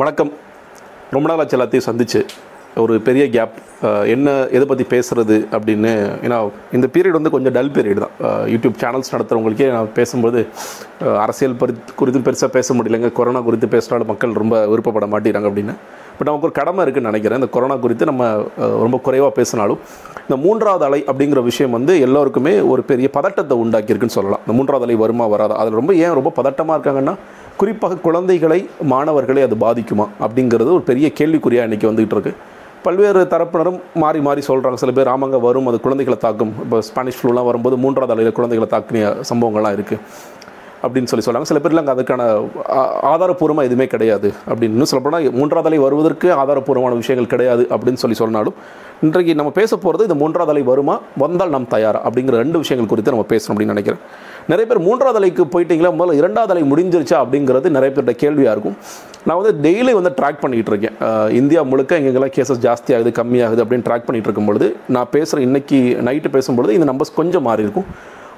வணக்கம். ரொம்ப நாள் ஆச்சு எல்லாத்தையும் சந்திச்சு. ஒரு பெரிய கேப் என்ன எதை பற்றி பேசுகிறது அப்படின்னு. ஏன்னா இந்த பீரியட் வந்து கொஞ்சம் டல் பீரியட் தான். யூடியூப் சேனல்ஸ் நடத்துகிறவங்களுக்கே நான் பேசும்போது அரசியல் பரி குறித்து பெருசாக பேச முடியலங்க. கொரோனா குறித்து பேசினாலும் மக்கள் ரொம்ப விருப்பப்பட மாட்டேங்கிறாங்க அப்படின்னு. பட் நமக்கு ஒரு கடமை இருக்குன்னு நினைக்கிறேன். இந்த கொரோனா குறித்து நம்ம ரொம்ப குறைவாக பேசினாலும் இந்த மூன்றாவது அலை அப்படிங்கிற விஷயம் வந்து எல்லோருக்குமே ஒரு பெரிய பதட்டத்தை உண்டாக்கியிருக்குன்னு சொல்லலாம். இந்த மூன்றாவது அலை வருமா வராதா? அதில் ரொம்ப ஏன் ரொம்ப பதட்டமாக இருக்காங்கன்னா குறிப்பாக குழந்தைகளை மாணவர்களை அது பாதிக்குமா? அப்படிங்கிறது ஒரு பெரிய கேள்விக்குறியாக இன்றைக்கி வந்துகிட்டு இருக்கு பல்வேறு தரப்பினரும் மாறி மாறி சொல்கிறாங்க சில பேர் ஆமாங்க வரும் அது குழந்தைகளை தாக்கும். இப்போ ஸ்பானிஷ் ஃப்ளூலாம் வரும்போது மூன்றாவது அலையில் குழந்தைகளை தாக்கிய சம்பவங்கள்லாம் இருக்குது அப்படின்னு சொல்லி சொல்கிறாங்க சில பேர்லாம் அங்கே அதுக்கான ஆதாரப்பூர்வமாக எதுவுமே கிடையாது. அப்படின்னு சொல்லப்போனால் மூன்றாவது அலை வருவதற்கு ஆதாரப்பூர்வமான விஷயங்கள் கிடையாது அப்படின்னு சொல்லி சொன்னாலும் இன்றைக்கு நம்ம பேச போகிறது இந்த மூன்றாவது அலை வருமா? வந்தால் நாம் தயாரா? அப்படிங்கிற ரெண்டு விஷயங்கள் குறித்து நம்ம பேசணும் அப்படின்னு நினைக்கிறேன். நிறைய பேர் மூன்றாவது அலைக்கு போயிட்டீங்களா? முதல்ல இரண்டாவது அலை முடிஞ்சிருச்சா? அப்படிங்கிறது நிறைய பேர்கிட்ட கேள்வியாக இருக்கும். நான் வந்து டெய்லி வந்து ட்ராக் பண்ணிகிட்டு இருக்கேன். இந்தியா முழுக்க எங்கெங்கெல்லாம் கேசஸ் ஜாஸ்தி ஆகுது கம்மியாகுது அப்படின்னு ட்ராக் பண்ணிகிட்டு இருக்கும் பொழுது நான் பேசுகிற இன்னைக்கு நைட்டு பேசும்பொழுது இந்த நம்பர்ஸ் கொஞ்சம் மாறி இருக்கும்.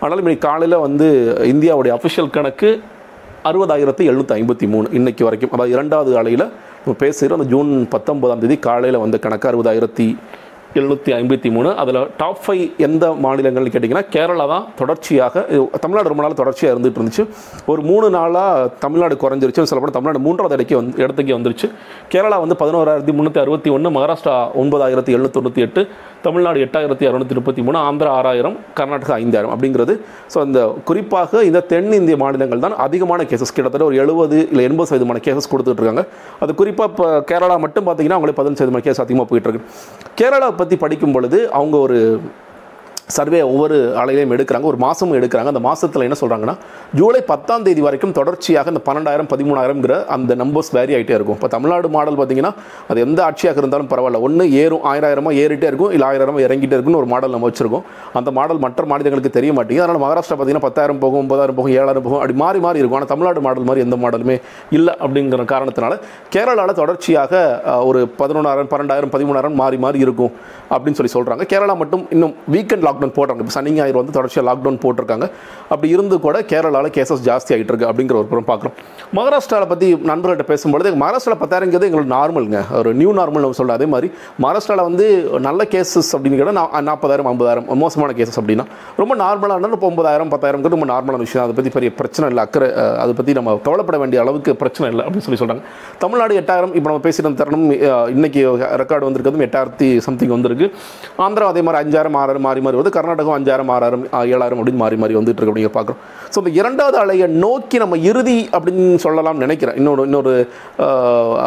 ஆனாலும் இன்னைக்கு காலையில் வந்து இந்தியாவுடைய அஃபிஷியல் கணக்கு அறுபதாயிரத்தி எழுநூற்றி ஐம்பத்தி மூணு இன்றைக்கு வரைக்கும். அதாவது இரண்டாவது அலையில் நம்ம பேசுகிற அந்த ஜூன் பத்தொன்பதாம் தேதி காலையில் வந்த கணக்கு அறுபதாயிரத்தி எழுநூற்றி ஐம்பத்தி மூணு. அதில் டாப் ஃபைவ் எந்த மாநிலங்கள்னு கேட்டிங்கன்னா கேரளா தான் தொடர்ச்சியாக தமிழ்நாடு ரொம்ப நாள் தொடர்ச்சியாக இருந்துட்டு இருந்துச்சு. ஒரு மூணு நாளாக தமிழ்நாடு குறைஞ்சிருச்சு. சொல்லப்போனால் தமிழ்நாடு மூன்றாவது இடைக்கு வந்து இடத்துக்கு வந்துருச்சு. கேரளா வந்து பதினோராயிரத்தி முந்நூற்றி அறுபத்தி ஒன்று மகாராஷ்டிரா ஒன்பதாயிரத்தி எழுநூற்றி தொண்ணூற்றி எட்டு தமிழ்நாடு எட்டாயிரத்தி இரநூத்தி முப்பத்தி மூணு ஆந்திரா ஆறாயிரம் கர்நாடகா ஐந்தாயிரம் அப்படிங்கிறது. ஸோ அந்த குறிப்பாக இந்த தென்னிந்திய மாநிலங்கள் தான் அதிகமான கேசஸ் கிட்டத்தட்ட ஒரு எழுபது இல்லை எண்பது சதவீதமான கேசஸ் கொடுத்துட்டு இருக்காங்க. அது குறிப்பாக இப்போ கேரளா மட்டும் பார்த்தீங்கன்னா அவங்களே பதினஞ்சு சதவீதமான கேஸ் அதிகமாக போயிட்டு இருக்கு. கேரளா பற்றி படிக்கும் பொழுது அவங்க ஒரு சர்வே ஒவ்வொரு ஆலையிலையும் எடுக்கிறாங்க ஒரு மாதமும் எடுக்கிறாங்க. அந்த மாதத்தில் என்ன சொல்கிறாங்கன்னா ஜூலை பத்தாம் தேதி வரைக்கும் தொடர்ச்சியாக இந்த பன்னெண்டாயிரம் பதிமூணாயிரம்ங்கிற அந்த நம்பர்ஸ் வேரி ஆகிட்டே இருக்கும். இப்போ தமிழ்நாடு மாடல் பார்த்தீங்கன்னா அது எந்த ஆட்சியாக இருந்தாலும் பரவாயில்ல. ஒன்று ஏறும் ஆயிரமா ஏறிட்டே இருக்கும் இல்லை ஆயிரமாக இறங்கிட்டே இருக்கும்னு ஒரு மாடல் நம்ம வச்சிருக்கோம். அந்த மாடல் மற்ற மாநிலங்களுக்கு தெரிய மாட்டேங்குது. அதனால் மகாராஷ்டிரா பார்த்தீங்கன்னா பத்தாயிரம் போகும் ஒன்பதாயிரம் போகும் ஏழாயிரம் போகும் அப்படி மாறி மாறி இருக்கும். ஆனால் தமிழ்நாடு மாடல் மாதிரி எந்த மாடலுமே இல்லை அப்படிங்கிற காரணத்தினால கேரளாவில் தொடர்ச்சியாக ஒரு பதினொன்றாயிரம் பன்னெண்டாயிரம் பதிமூணாயிரம் மாறி மாறி இருக்கும் அப்படின்னு சொல்லி சொல்கிறாங்க கேரளா மட்டும் இன்னும் வீக்கெண்ட் லாக்டவுன் போட்டாங்க. இப்போ சனி ஞாயிறு வந்து தொடர்ச்சியாக லாக்டவுன் போட்டிருக்காங்க. அப்படி இருந்து கூட கேரளாவில் கேசஸ் ஜாஸ்தி ஆகிட்டு இருக்கு அப்படிங்கிற ஒரு புறம் பார்க்குறோம். மகாராஷ்டிராவில் பற்றி நண்பர்கள்ட்ட பேசும்பொழுது மகாராஷ்டிராவில் பத்தாயிரங்கிறது எங்களுக்கு நார்மலுங்க ஒரு நியூ நார்மல் நம்ம சொல்ல அதே மாதிரி மகாராஷ்டிராவில் வந்து நல்ல கேசஸ் அப்படின்னு கேட்டால் நாற்பதாயிரம் ஐம்பதாயிரம் மோசமான கேசஸ் அப்படின்னா ரொம்ப நார்மலாக இருந்தாலும் இப்போ ஒன்பதாயிரம் பத்தாயிரங்கிறது ரொம்ப நார்மலான விஷயம். அதை பற்றி பெரிய பிரச்சனை இல்லை. அக்கறை அதை பற்றி நம்ம கவலைப்பட வேண்டிய அளவுக்கு பிரச்சனை இல்லை அப்படின்னு சொல்லி சொல்கிறாங்க தமிழ்நாடு எட்டாயிரம் இப்போ நம்ம பேசின தரணும் இன்னைக்கு ரெக்கார்டு வந்திருக்கிறதும் எட்டாயிரத்தி சம்திங் வந்திருக்கு. ஆந்திரா அதே மாதிரி அஞ்சாயிரம் ஆறாயிரம் மாறி மாறி வருது. கர்நாடகம் அஞ்சாயிரம் ஆறாயிரம் ஏழாயிரம் அப்படின்னு மாறி மாறி வந்துட்டு இருக்கு அப்படிங்க பார்க்குறோம். ஸோ இந்த இரண்டாவது அலையை நோக்கி நம்ம இறுதி அப்படின்னு சொல்லலாம்னு நினைக்கிறேன். இன்னொரு இன்னொரு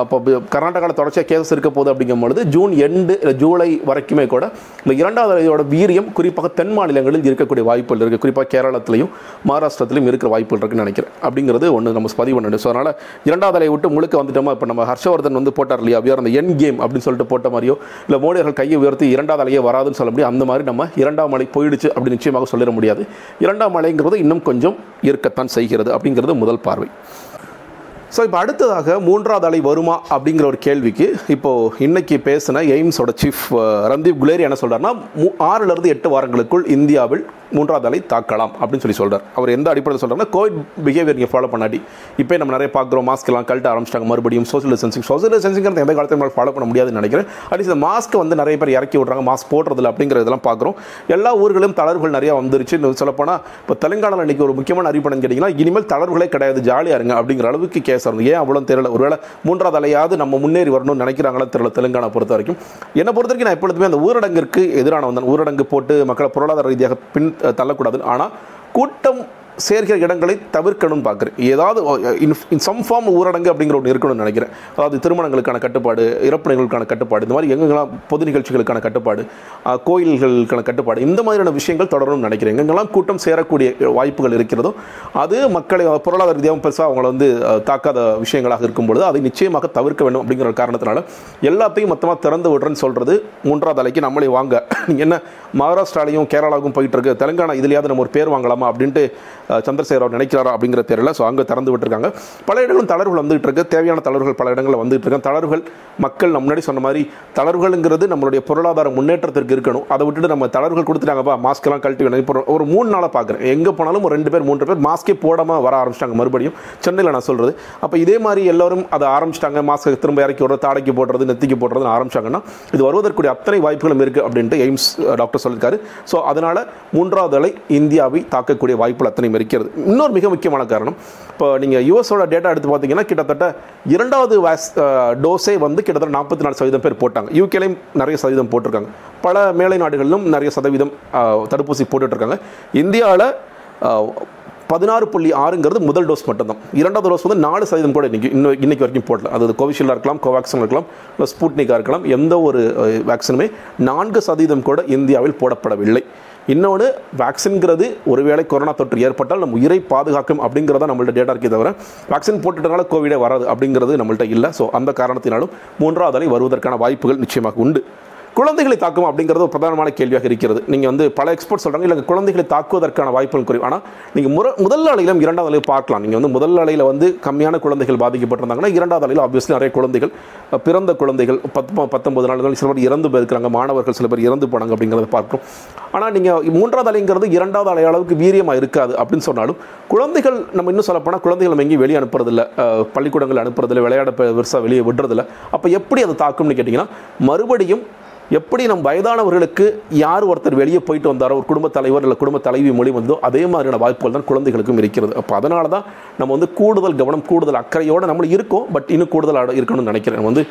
அப்போ கர்நாடகாவில் தொடர்ச்சியாக கேசஸ் இருக்க போகுது அப்படிங்கும் பொழுது ஜூன் எண்டு இல்லை ஜூலை வரைக்குமே கூட இந்த இரண்டாவது அலையோட வீரியம் குறிப்பாக தென் மாநிலங்களில் இருக்கக்கூடிய வாய்ப்புகள் இருக்குது குறிப்பாக கேரளத்திலையும் மகாராஷ்டிரத்திலையும் இருக்கிற வாய்ப்புகள் இருக்குன்னு நினைக்கிறேன். அப்படிங்கிறது ஒன்று நம்ம பதிவு பண்ணணும். ஸோ அதனால் இரண்டாவது அலையை விட்டு முழுக்க வந்துட்டோமா? இப்போ நம்ம ஹர்ஷவர்தன் வந்து போட்டார் இல்லையா? வியர் அந்த என் கேம் அப்படின்னு சொல்லிட்டு போட்ட மாதிரியோ இல்லை மோடியர்கள் கையை உயர்த்தி இரண்டாவது அலையே வராதுன்னு சொல்ல முடியும். அந்த மாதிரி நம்ம இரண்டாம் அலை போயிடுச்சு அப்படி நிச்சயமாக சொல்லிட முடியாது. இரண்டாம் அலைங்கிறது இன்னும் கொஞ்சம் இருக்கத்தான் செய்கிறது அப்படிங்கிறது முதல் பார்வை. ஸோ இப்போ அடுத்ததாக மூன்றாவது அலை வருமா அப்படிங்கிற ஒரு கேள்விக்கு இப்போது இன்றைக்கி பேசின எய்ம்ஸோட சீஃப் ரந்தீப் குலேரி என்ன சொல்கிறாருன்னா ஆறுலேருந்து எட்டு வாரங்களுக்குள் இந்தியாவில் மூன்றாவது அலை தாக்கலாம் அப்படின்னு சொல்லி சொல்கிறார் அவர் எந்த அடிப்படையில் சொல்கிறாருன்னா கோவிட் பிஹேவியர் நீங்கள் ஃபாலோ பண்ணாடி. இப்போ நம்ம நிறைய பார்க்குறோம் மாஸ்க் எல்லாம் கழட்ட ஆரம்பிச்சிட்டாங்க மறுபடியும். சோஷியல் டிஸ்டன்சிங் சோஷியல் டிஸ்டன்சிங்கிறது எந்த காலத்தையும் நம்மளால் ஃபாலோ பண்ண முடியாதுன்னு நினைக்கிறேன். அட்லீஸ்ட் இந்த மாஸ்க் வந்து நிறைய பேர் இறக்கி விட்றாங்க மாஸ்க் போடுறதில்ல அப்படிங்கிறதெல்லாம் பார்க்குறோம். எல்லா ஊர்களும் தளர்வுகள் நிறையா வந்துருச்சு. சொல்லப்போனால் இப்போ தெலுங்கானாவில் இன்றைக்கி ஒரு முக்கியமான அறிவிப்படம் கேட்டிங்கன்னா இனிமேல் தளர்வுகளே கிடையாது ஜாலியாக இருங்க அப்படிங்கிற அளவுக்கு கேஸ் ஆகும் ஏன் அவ்வளோ தெரியல ஒருவேளை மூன்றாவது அலையாவது நம்ம முன்னேறி வரணும்னு நினைக்கிறாங்களா தெரியல தெலுங்கானா பொறுத்த வரைக்கும். என்னை பொறுத்த வரைக்கும் நான் எப்பொழுதுமே அந்த ஊரடங்கிற்கு எதிரான வந்தேன் ஊரடங்கு போட்டு மக்களை பொருளாதார ரீதியாக பின் தள்ளக்கூடாது ஆனால் கூட்டம் சேர்க்கிற இடங்களை தவிர்க்கணும்னு பார்க்குறேன். ஏதாவது இன் சம் ஃபார்ம் ஊரடங்கு அப்படிங்கிற ஒன்று இருக்கணும்னு நினைக்கிறேன். அதாவது திருமணங்களுக்கான கட்டுப்பாடு இறப்பு நிகழ்வுக்கான கட்டுப்பாடு இந்த மாதிரி எங்கெங்கெல்லாம் பொது நிகழ்ச்சிகளுக்கான கட்டுப்பாடு கோயில்களுக்கான கட்டுப்பாடு இந்த மாதிரியான விஷயங்கள் தொடரணும்னு நினைக்கிறேன். எங்கெங்கெல்லாம் கூட்டம் சேரக்கூடிய வாய்ப்புகள் இருக்கிறதோ அது மக்களை பொருளாதார ரீதியாகவும் பெருசாக அவங்கள வந்து தாக்காத விஷயங்களாக இருக்கும் பொழுது அதை நிச்சயமாக தவிர்க்க வேண்டும் அப்படிங்கிற ஒரு காரணத்தினால எல்லாத்தையும் மொத்தமாக திறந்து விடுறேன்னு சொல்கிறது மூன்றாவது அலைக்கு நம்மளே வாங்க. என்ன மகாராஷ்டிராலையும் கேரளாவுக்கும் போயிட்டு இருக்கு தெலுங்கானா இதுலையாவது நம்ம ஒரு பேர் வாங்கலாமா அப்படின்ட்டு சந்திரசேகர் அவர் நினைக்கிறாரா அப்படிங்கிற தெரியல ஸோ அங்கே திறந்து விட்டுருக்காங்க. பல இடங்களும் தளர்வுகள் வந்துகிட்டு இருக்கு. தேவையான தளர்வுகள் பல இடங்களில் வந்துகிட்டு இருக்கு. தளர்வுகள் மக்கள் நம்ம முன்னாடி சொன்ன மாதிரி தளர்வுகள்ங்கிறது நம்மளுடைய பொருளாதார முன்னேற்றத்திற்கு இருக்கணும். அதை விட்டுட்டு நம்ம தளர்வுகள் கொடுத்துட்டாங்கப்பா மாஸ்க்கெல்லாம் கழட்டி வேணும் ஒரு மூணு நாளாக பார்க்குறேன். எங்கே போனாலும் ஒரு ரெண்டு பேர் மூன்று பேர் மாஸ்கே போடாமல் வர ஆரம்பிச்சிட்டாங்க மறுபடியும். சென்னையில் நான் சொல்கிறது அப்போ இதே மாதிரி எல்லோரும் அதை ஆரம்பிச்சிட்டாங்க. மாஸ்க் திரும்ப இறக்கி விடுறது தாடைக்கு போடுறது நெத்திக்கு போடுறதுன்னு ஆரம்பிச்சாங்கன்னா இது வருவதற்குரிய அத்தனை வாய்ப்புகளும் இருக்குது அப்படின்ட்டு எய்ம்ஸ் டாக்டர் சொல்லியிருக்காரு. ஸோ அதனால் மூன்றாவது அலை இந்தியாவை தாக்கக்கூடிய வாய்ப்புகள் அத்தனை அத்தனையும் இருக்கிறது. இன்னொரு மிக முக்கியமான காரணம் இப்போ நீங்கள் யூஎஸோட டேட்டா எடுத்து பார்த்தீங்கன்னா கிட்டத்தட்ட இரண்டாவது வேக்ஸ் டோஸே வந்து கிட்டத்தட்ட நாற்பத்தி நாலு சதவீதம் பேர் போட்டாங்க. யூகேலையும் நிறைய சதவீதம் போட்டிருக்காங்க. பல மேலை நாடுகளிலும் நிறைய சதவீதம் தடுப்பூசி போட்டுட்ருக்காங்க. இந்தியாவில் பதினாறு புள்ளி ஆறுங்கிறது முதல் டோஸ் மட்டும்தான். இரண்டாவது டோஸ் வந்து நாலு சதவீதம் கூட இன்றைக்கி இன்னும் இன்னைக்கு வரைக்கும் போடல. அது கோவிஷீல்டாக இருக்கலாம் கோவேக்சின் இருக்கலாம் இல்லை இருக்கலாம் எந்த ஒரு வேக்சினுமே நான்கு சதவீதம் கூட இந்தியாவில் போடப்படவில்லை. இன்னொன்று வேக்சின்கிறது ஒருவேளை கொரோனா தொற்று ஏற்பட்டால் நம்ம உயிரை பாதுகாக்கும் அப்படிங்கிறத நம்மள்ட்ட டேட்டா இருக்கே தவிர வேக்சின் போட்டுட்டனால கோவிடே வராது அப்படிங்கிறது நம்மள்ட்ட இல்லை. ஸோ அந்த காரணத்தினாலும் மூன்றாவது அலை வருவதற்கான வாய்ப்புகள் நிச்சயமாக உண்டு. குழந்தைகளை தாக்கும் அப்படிங்கிறது ஒரு பிரதானமான கேள்வியாக இருக்கிறது. நீங்கள் வந்து பல எக்ஸ்பர்ட் சொல்கிறாங்க இல்லை குழந்தைகளை தாக்குவதற்கான வாய்ப்புகள் குறைவு. ஆனால் நீங்கள் முற முதல் அலையிலும் இரண்டாவது அலையில் பார்க்கலாம். நீங்கள் வந்து முதல் அலையில் வந்து கம்மியான குழந்தைகள் பாதிக்கப்பட்டிருந்தாங்கன்னா இரண்டாவது அலையில் ஆப்வியஸ்லி நிறைய குழந்தைகள் பிறந்த குழந்தைகள் பத்து பத்தொன்பது நாள்கள் சில பேர் இறந்து போயிருக்கிறாங்க மாணவர்கள் சில பேர் இறந்து போனாங்க அப்படிங்கிறத பார்க்குறோம். ஆனால் நீங்கள் மூன்றாவது அலைங்கிறது இரண்டாவது அலை அளவுக்கு வீரியமாக இருக்காது அப்படின்னு சொன்னாலும் குழந்தைகள் நம்ம இன்னும் சொல்லப்போனால் குழந்தைகள் நம்ம எங்கேயும் வெளியே அனுப்புறதில்ல. பள்ளிக்கூடங்கள் அனுப்புறதில்ல விளையாட பெருசாக வெளியே விடுறதில்ல. அப்போ எப்படி அதை தாக்கும்னு கேட்டிங்கன்னா மறுபடியும் எப்படி நம் வயதானவர்களுக்கு யார் ஒருத்தர் வெளியே போயிட்டு வந்தாரோ ஒரு குடும்ப தலைவர் இல்லை குடும்ப தலைவி மொழி வந்தோ அதே மாதிரியான வாய்ப்புகள் தான் குழந்தைகளுக்கும் இருக்கிறது. அப்போ அதனால தான் நம்ம வந்து கூடுதல் கவனம் கூடுதல் அக்கறையோடு நம்ம இருக்கோம். பட் இன்னும் கூடுதல் இருக்கணும்னு நினைக்கிறேன். வந்து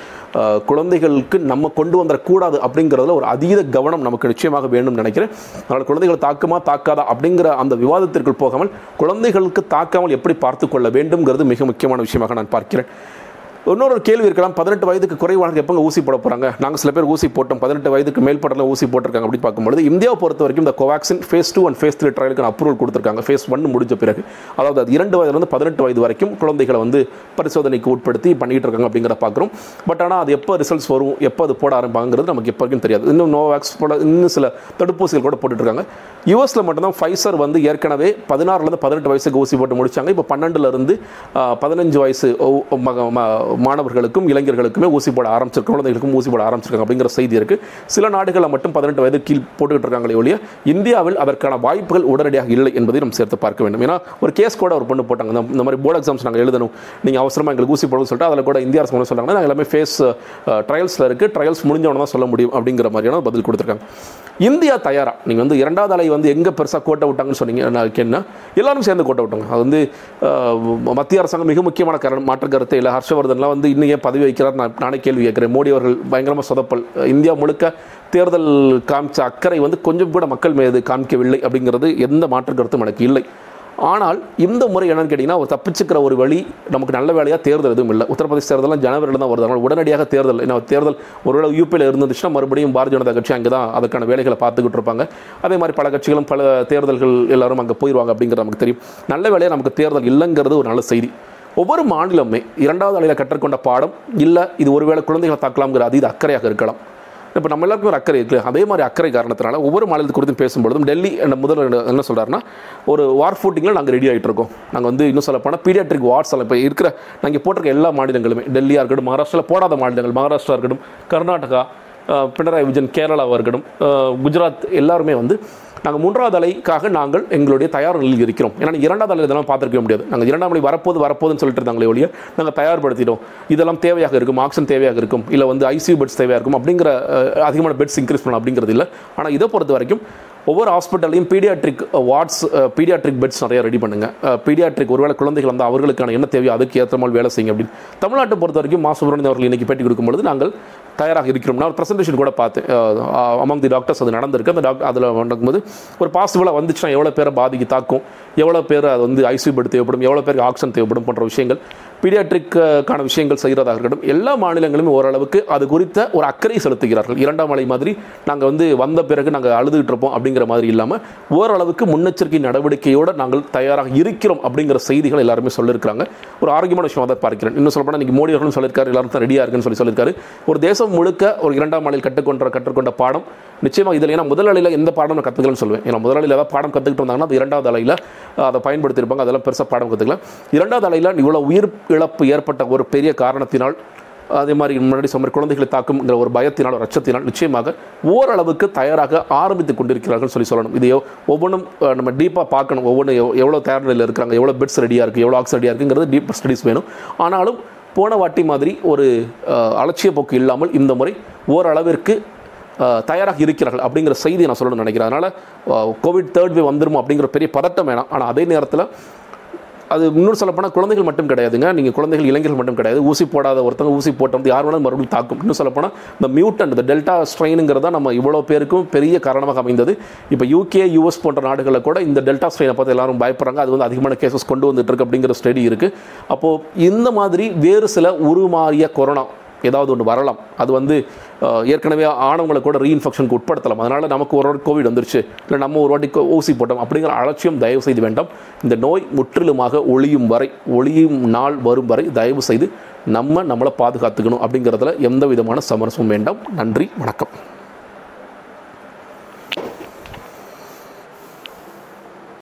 குழந்தைகளுக்கு நம்ம கொண்டு வந்துடக்கூடாது அப்படிங்கிறதுல ஒரு அதீத கவனம் நமக்கு நிச்சயமாக வேணும்னு நினைக்கிறேன். அதனால் குழந்தைகள் தாக்குமா தாக்காதா அப்படிங்கிற அந்த விவாதத்திற்குள் போகாமல் குழந்தைகளுக்கு தாக்காமல் எப்படி பார்த்து கொள்ள வேண்டும்ங்கிறது மிக முக்கியமான விஷயமாக நான் பார்க்கிறேன். இன்னொரு கேள்வி இருக்கலாம். பதினெட்டு வயதுக்கு குறைவானது எப்போ ஊசி போட போகிறாங்க நாங்கள் சில பேர் ஊசி போட்டோம். பதினெட்டு வயதுக்கு மேற்பட்டல ஊசி போட்டிருக்காங்க அப்படின்னு பார்க்கும்பொழுது இந்தியாவை பொறுத்த வரைக்கும் இந்த Covaxin phase two and phase three ட்ரையலுக்கு approval கொடுத்துருக்காங்க. ஃபேஸ் ஒன் முடிஞ்ச பிறகு. அதாவது அது இரண்டு வயதுலேருந்து பதினெட்டு வயது வரைக்கும் குழந்தைகளை வந்து பரிசோதனைக்கு உட்படுத்தி பண்ணிகிட்டு இருக்காங்க அப்படிங்கிறத பார்க்குறோம். பட் ஆனால் அது எப்போ ரிசல்ட்ஸ் வரும்? எப்போ அது போட ஆரம்பிப்பாங்கிறது நமக்கு எப்போ வரைக்கும் தெரியாது. இன்னும் நோவாக்ஸ் போட இன்னும் சில தடுப்பூசிகள் கூட போட்டுட்ருக்காங்க யூஎஸில் மட்டும்தான் ஃபைசர் வந்து ஏற்கனவே பதினாறுலேருந்து பதினெட்டு வயசுக்கு ஊசி போட்டு முடிச்சாங்க. இப்போ பன்னெண்டுலேருந்து பதினஞ்சு வயசு மக- ம- மாணவர்களுக்கும் இளைஞர்களுக்குமே ஊசி போட ஆரம்பிச்சிருக்க குழந்தைகளுக்கும் ஊசி போட ஆரம்பிச்சிருக்காங்க அப்படிங்கிற செய்தி இருக்கு. சில நாடுகளில் மட்டும் பதினெட்டு வயது கீழ் போட்டுக்கிட்டு இருக்காங்களே ஒழிய இந்தியாவில் அதற்கான வாய்ப்புகள் உடனடியாக இல்லை என்பதை நம்ம சேர்த்து பார்க்க வேண்டும். ஏன்னா ஒரு கேஸ் கூட ஒரு பொண்ணு போட்டாங்க. இந்த- மாதிரி போர்டு எக்ஸாம்ஸ் நாங்கள் எழுதணும். நீங்கள் அவசரமாக எங்களுக்கு ஊசி போடணும்னு சொல்லிட்டு அதில் கூட இந்திய அரசு என்ன நாங்கள் எல்லாமே ஃபேஸ் ட்ரையல்ஸில் இருக்குது ட்ரையல்ஸ் முடிஞ்சவன தான் சொல்ல முடியும் அப்படிங்கிற மாதிரியான பதில் கொடுத்துருக்காங்க. இந்தியா தயாரா? நீங்கள் வந்து இரண்டாவது அலை வந்து எங்கே பெருசாக கோட்டை விட்டாங்கன்னு சொன்னீங்க நான் என்ன? எல்லாரும் சேர்ந்து கோட்டை விட்டாங்க. அது வந்து மத்திய அரசாங்கம் மிக முக்கியமான காரணம் மாற்று கருத்தை இல்லை ஹர்ஷவர்தன் ஹர்ஷவர்தன்லாம் வந்து இன்னும் ஏன் பதவி வைக்கிறார். நான் நானே கேள்வி கேட்குறேன். மோடி அவர்கள் பயங்கரமாக சொதப்பல். இந்தியா முழுக்க தேர்தல் காமிச்ச அக்கறை வந்து கொஞ்சம் கூட மக்கள் மீது காமிக்கவில்லை அப்படிங்கிறது எந்த மாற்று கருத்தும் எனக்கு இல்லை. ஆனால் இந்த முறை என்னன்னு கேட்டிங்கன்னா ஒரு தப்பிச்சுக்கிற ஒரு வழி நமக்கு நல்ல வேலையாக தேர்தல் எதுவும் இல்லை. உத்தரப்பிரதேச தேர்தலாம் ஜனவரியில் தான் வருது. அதனால் உடனடியாக தேர்தல் ஏன்னா தேர்தல் ஒருவேளை யூபியில் இருந்துச்சுன்னா மறுபடியும் பாரதிய ஜனதா கட்சி அங்கே தான் அதுக்கான வேலைகளை பார்த்துக்கிட்டு இருப்பாங்க. அதே மாதிரி பல கட்சிகளும் பல தேர்தல்கள் எல்லாரும் அங்கே போயிடுவாங்க அப்படிங்கிறது நமக்கு தெரியும். நல்ல வேலையாக நமக்கு தேர்தல் இல்லைங்கிறது ஒரு நல்ல செய்தி. ஒவ்வொரு மாநிலமே இரண்டாவது அலையில் கற்றுக்கொண்ட பாடம் இல்லை இது ஒருவேளை குழந்தைகளை தாக்கலாம்ங்கிற இது அக்கறையாக இருக்கலாம். இப்போ நம்ம எல்லாருக்கும் ஒரு அக்கறை இருக்குது அதே மாதிரி அக்கறை காரணத்தினால ஒவ்வொரு மாநிலத்து குறித்தும் பேசும்பொழுதும் டெல்லி என்ன முதல்வர் என்ன சொல்கிறாருன்னா ஒரு வார் ஃபூட்டிங்கில் நாங்கள் ரெடி ஆகிட்டு இருக்கோம். நாங்கள் வந்து இன்னும் சொல்ல போனால் பீடியாட்ரிக் வார்ட்ஸ் எல்லாம் இப்போ இருக்கிற நாங்கள் போட்டிருக்க எல்லா மாநிலங்களுமே டெல்லியாக இருக்கட்டும் மகாராஷ்டிராவில் போடாத மாநிலங்கள் மகாராஷ்டிரா இருக்கட்டும் கர்நாடகா பினராயி விஜயன் கேரளாவாக இருக்கட்டும். குஜராத் எல்லாருமே வந்து நாங்கள் மூன்றாவது அலைக்காக நாங்கள் எங்களுடைய தயார் நிலையில் இருக்கிறோம். ஏன்னா இரண்டாவது அலை இதெல்லாம் பார்த்துருக்க முடியாது. நாங்கள் இரண்டாம் அலை வரப்போது வரப்போதுன்னு சொல்லிட்டு இருந்தாங்களே ஒழிய நாங்கள் தயார்படுத்திட்டோம். இதெல்லாம் தேவையாக இருக்கும் ஆக்சிஜன் தேவையாக இருக்கும் இல்லை வந்து ஐசியூ பெட்ஸ் தேவையாக இருக்கும் அப்படிங்கிற அதிகமான பெட்ஸ் இன்க்ரீஸ் பண்ணலாம் அப்படிங்கிறது இல்லை. ஆனால் இதை பொறுத்த வரைக்கும் ஒவ்வொரு ஹாஸ்பிட்டல்லையும் பீடியாட்ரிக் வார்ட்ஸ் பீடியாட்ரிக் பெட்ஸ் நிறைய ரெடி பண்ணுங்கள் பீடியாட்ரிக் ஒருவேளை குழந்தைகள் வந்து அவர்களுக்கான என்ன தேவையோ அதுக்கு ஏற்ற மாதிரி வேலை செய்யுங்க அப்படின்னு. தமிழ்நாட்டை பொறுத்த வரைக்கும் மா சுப்பிரமணியன் அவர்கள் இன்னைக்கு பேட்டி கொடுக்கும்பொழுது நாங்கள் தயாராக இருக்கிறோம். நான் ஒரு ப்ரெசன்டேஷன் கூட பார்த்தேன். அமங் தி டாக்டர்ஸ் அது நடந்திருக்கு. அந்த டாக்டர் அதில் நடக்கும்போது ஒரு பாசிபிளாக வந்துச்சுன்னா எவ்வளோ பேரை பாதிக்கு தாக்கும் எவ்வளோ பேர் அது வந்து ஐசியூ பெட் தேவைப்படும் எவ்வளோ பேருக்கு ஆக்சிஜன் தேவைப்படும் போன்ற விஷயங்கள் பீடியாட்ரிக்கான விஷயங்கள் செய்கிறதாக இருக்கட்டும். எல்லா மாநிலங்களுமே ஓரளவுக்கு அது குறித்த ஒரு அக்கறை செலுத்துகிறார்கள். இரண்டாம் மலை மாதிரி நாங்கள் வந்து வந்த பிறகு நாங்கள் அழுதுகிட்டு இருப்போம் அப்படி அப்படிங்கிற மாதிரி இல்லாமல் ஓரளவுக்கு முன்னெச்சரிக்கை நடவடிக்கையோடு நாங்கள் தயாராக இருக்கிறோம் அப்படிங்கிற செய்திகள் எல்லாருமே சொல்லியிருக்காங்க ஒரு ஆரோக்கியமான விஷயம் அதை பார்க்கிறேன். இன்னும் சொல்லப்போனால் இன்றைக்கி மோடி அவர்களும் சொல்லியிருக்காரு எல்லாரும் தான் ரெடியாக இருக்குன்னு சொல்லி சொல்லியிருக்காரு. ஒரு தேசம் முழுக்க ஒரு இரண்டாம் ஆண்டில் கற்றுக்கொண்ட கற்றுக்கொண்ட பாடம் நிச்சயமாக இதில் ஏன்னா முதல் அலையில் எந்த பாடம் நான் கற்றுக்கலன்னு சொல்லுவேன். ஏன்னா முதல் அலையில் ஏதாவது பாடம் கற்றுக்கிட்டு வந்தாங்கன்னா அது இரண்டாவது அலையில் அதை பயன்படுத்தியிருப்பாங்க. அதெல்லாம் பெருசாக பாடம் கற்றுக்கலாம் இரண்டாவது அலையில் இவ்வளோ உயிர் இழப்பு ஏற்பட்ட ஒரு பெரிய காரணத்தினால் அதே மாதிரி முன்னாடி சொன்ன குழந்தைகளை தாக்கும்ங்கிற ஒரு பயத்தினால் ஒரு அச்சத்தினால் நிச்சயமாக ஓரளவுக்கு தயாராக ஆரம்பித்து கொண்டிருக்கிறார்கள் சொல்லி சொல்லணும். இது ஒவ்வொன்றும் நம்ம டீப்பாக பார்க்கணும். ஒவ்வொன்றும் எவ்வளோ தயார் நிலையில் இருக்கிறாங்க எவ்வளோ பெட்ஸ் ரெடியாக இருக்குது எவ்வளோ ஆக்ஸ் ரெடியாக இருக்குங்கிறது டீப் ஸ்டடிஸ் வேணும். ஆனாலும் போன வாட்டி மாதிரி ஒரு அலட்சிய போக்கு இல்லாமல் இந்த முறை ஓரளவிற்கு தயாராக இருக்கிறார்கள் அப்படிங்கிற செய்தியை நான் சொல்லணும்னு நினைக்கிறேன். அதனால் கோவிட் தேர்ட் வே வந்துடும் அப்படிங்கிற பெரிய பதட்டம் வேணாம். ஆனால் அதே நேரத்தில் அது இன்னொரு சொல்லப்போனால் குழந்தைகள் மட்டும் கிடையாதுங்க. நீங்கள் குழந்தைகள் இளைஞர்கள் மட்டும் கிடையாது. ஊசி போடாத ஒருத்தங்க ஊசி போட்ட யார் வேணாலும் மறுபடியும் தாக்கும். இன்னும் சொல்லப்போனால் இந்த மியூட்டன் இந்த டெல்டா ஸ்ட்ரெயினுங்கிறது தான் நம்ம இவ்வளோ பேருக்கும் பெரிய காரணமாக அமைந்தது. இப்போ யூகே யூஎஸ் போன்ற நாடுகளில் கூட இந்த டெல்டா ஸ்ட்ரெயினை பார்த்து எல்லாரும் பயப்படுறாங்க. அது வந்து அதிகமான கேசஸ் கொண்டு வந்துட்டு இருக்கு அப்படிங்கிற ஸ்டடி இருக்குது அப்போது இந்த மாதிரி வேறு சில உருமாறிய கொரோனா ஏதாவது ஒன்று வரலாம். அது வந்து ஏற்கனவே ஆனவங்களை கூட ரீஇன்ஃபெக்ஷனுக்கு உட்படுத்தலாம். அதனால் நமக்கு ஒரு வாட்டி கோவிட் வந்துருச்சு. இல்லை நம்ம ஒரு வாட்டி ஊசி போட்டோம் அப்படிங்கிற அலட்சியம் தயவு செய்து வேண்டாம். இந்த நோய் முற்றிலுமாக ஒளியும் வரை ஒளியும் நாள் வரும் வரை தயவு செய்து நம்ம நம்மளை பாதுகாத்துக்கணும் அப்படிங்கிறதுல எந்த விதமான சமரசமும் வேண்டாம். நன்றி வணக்கம்.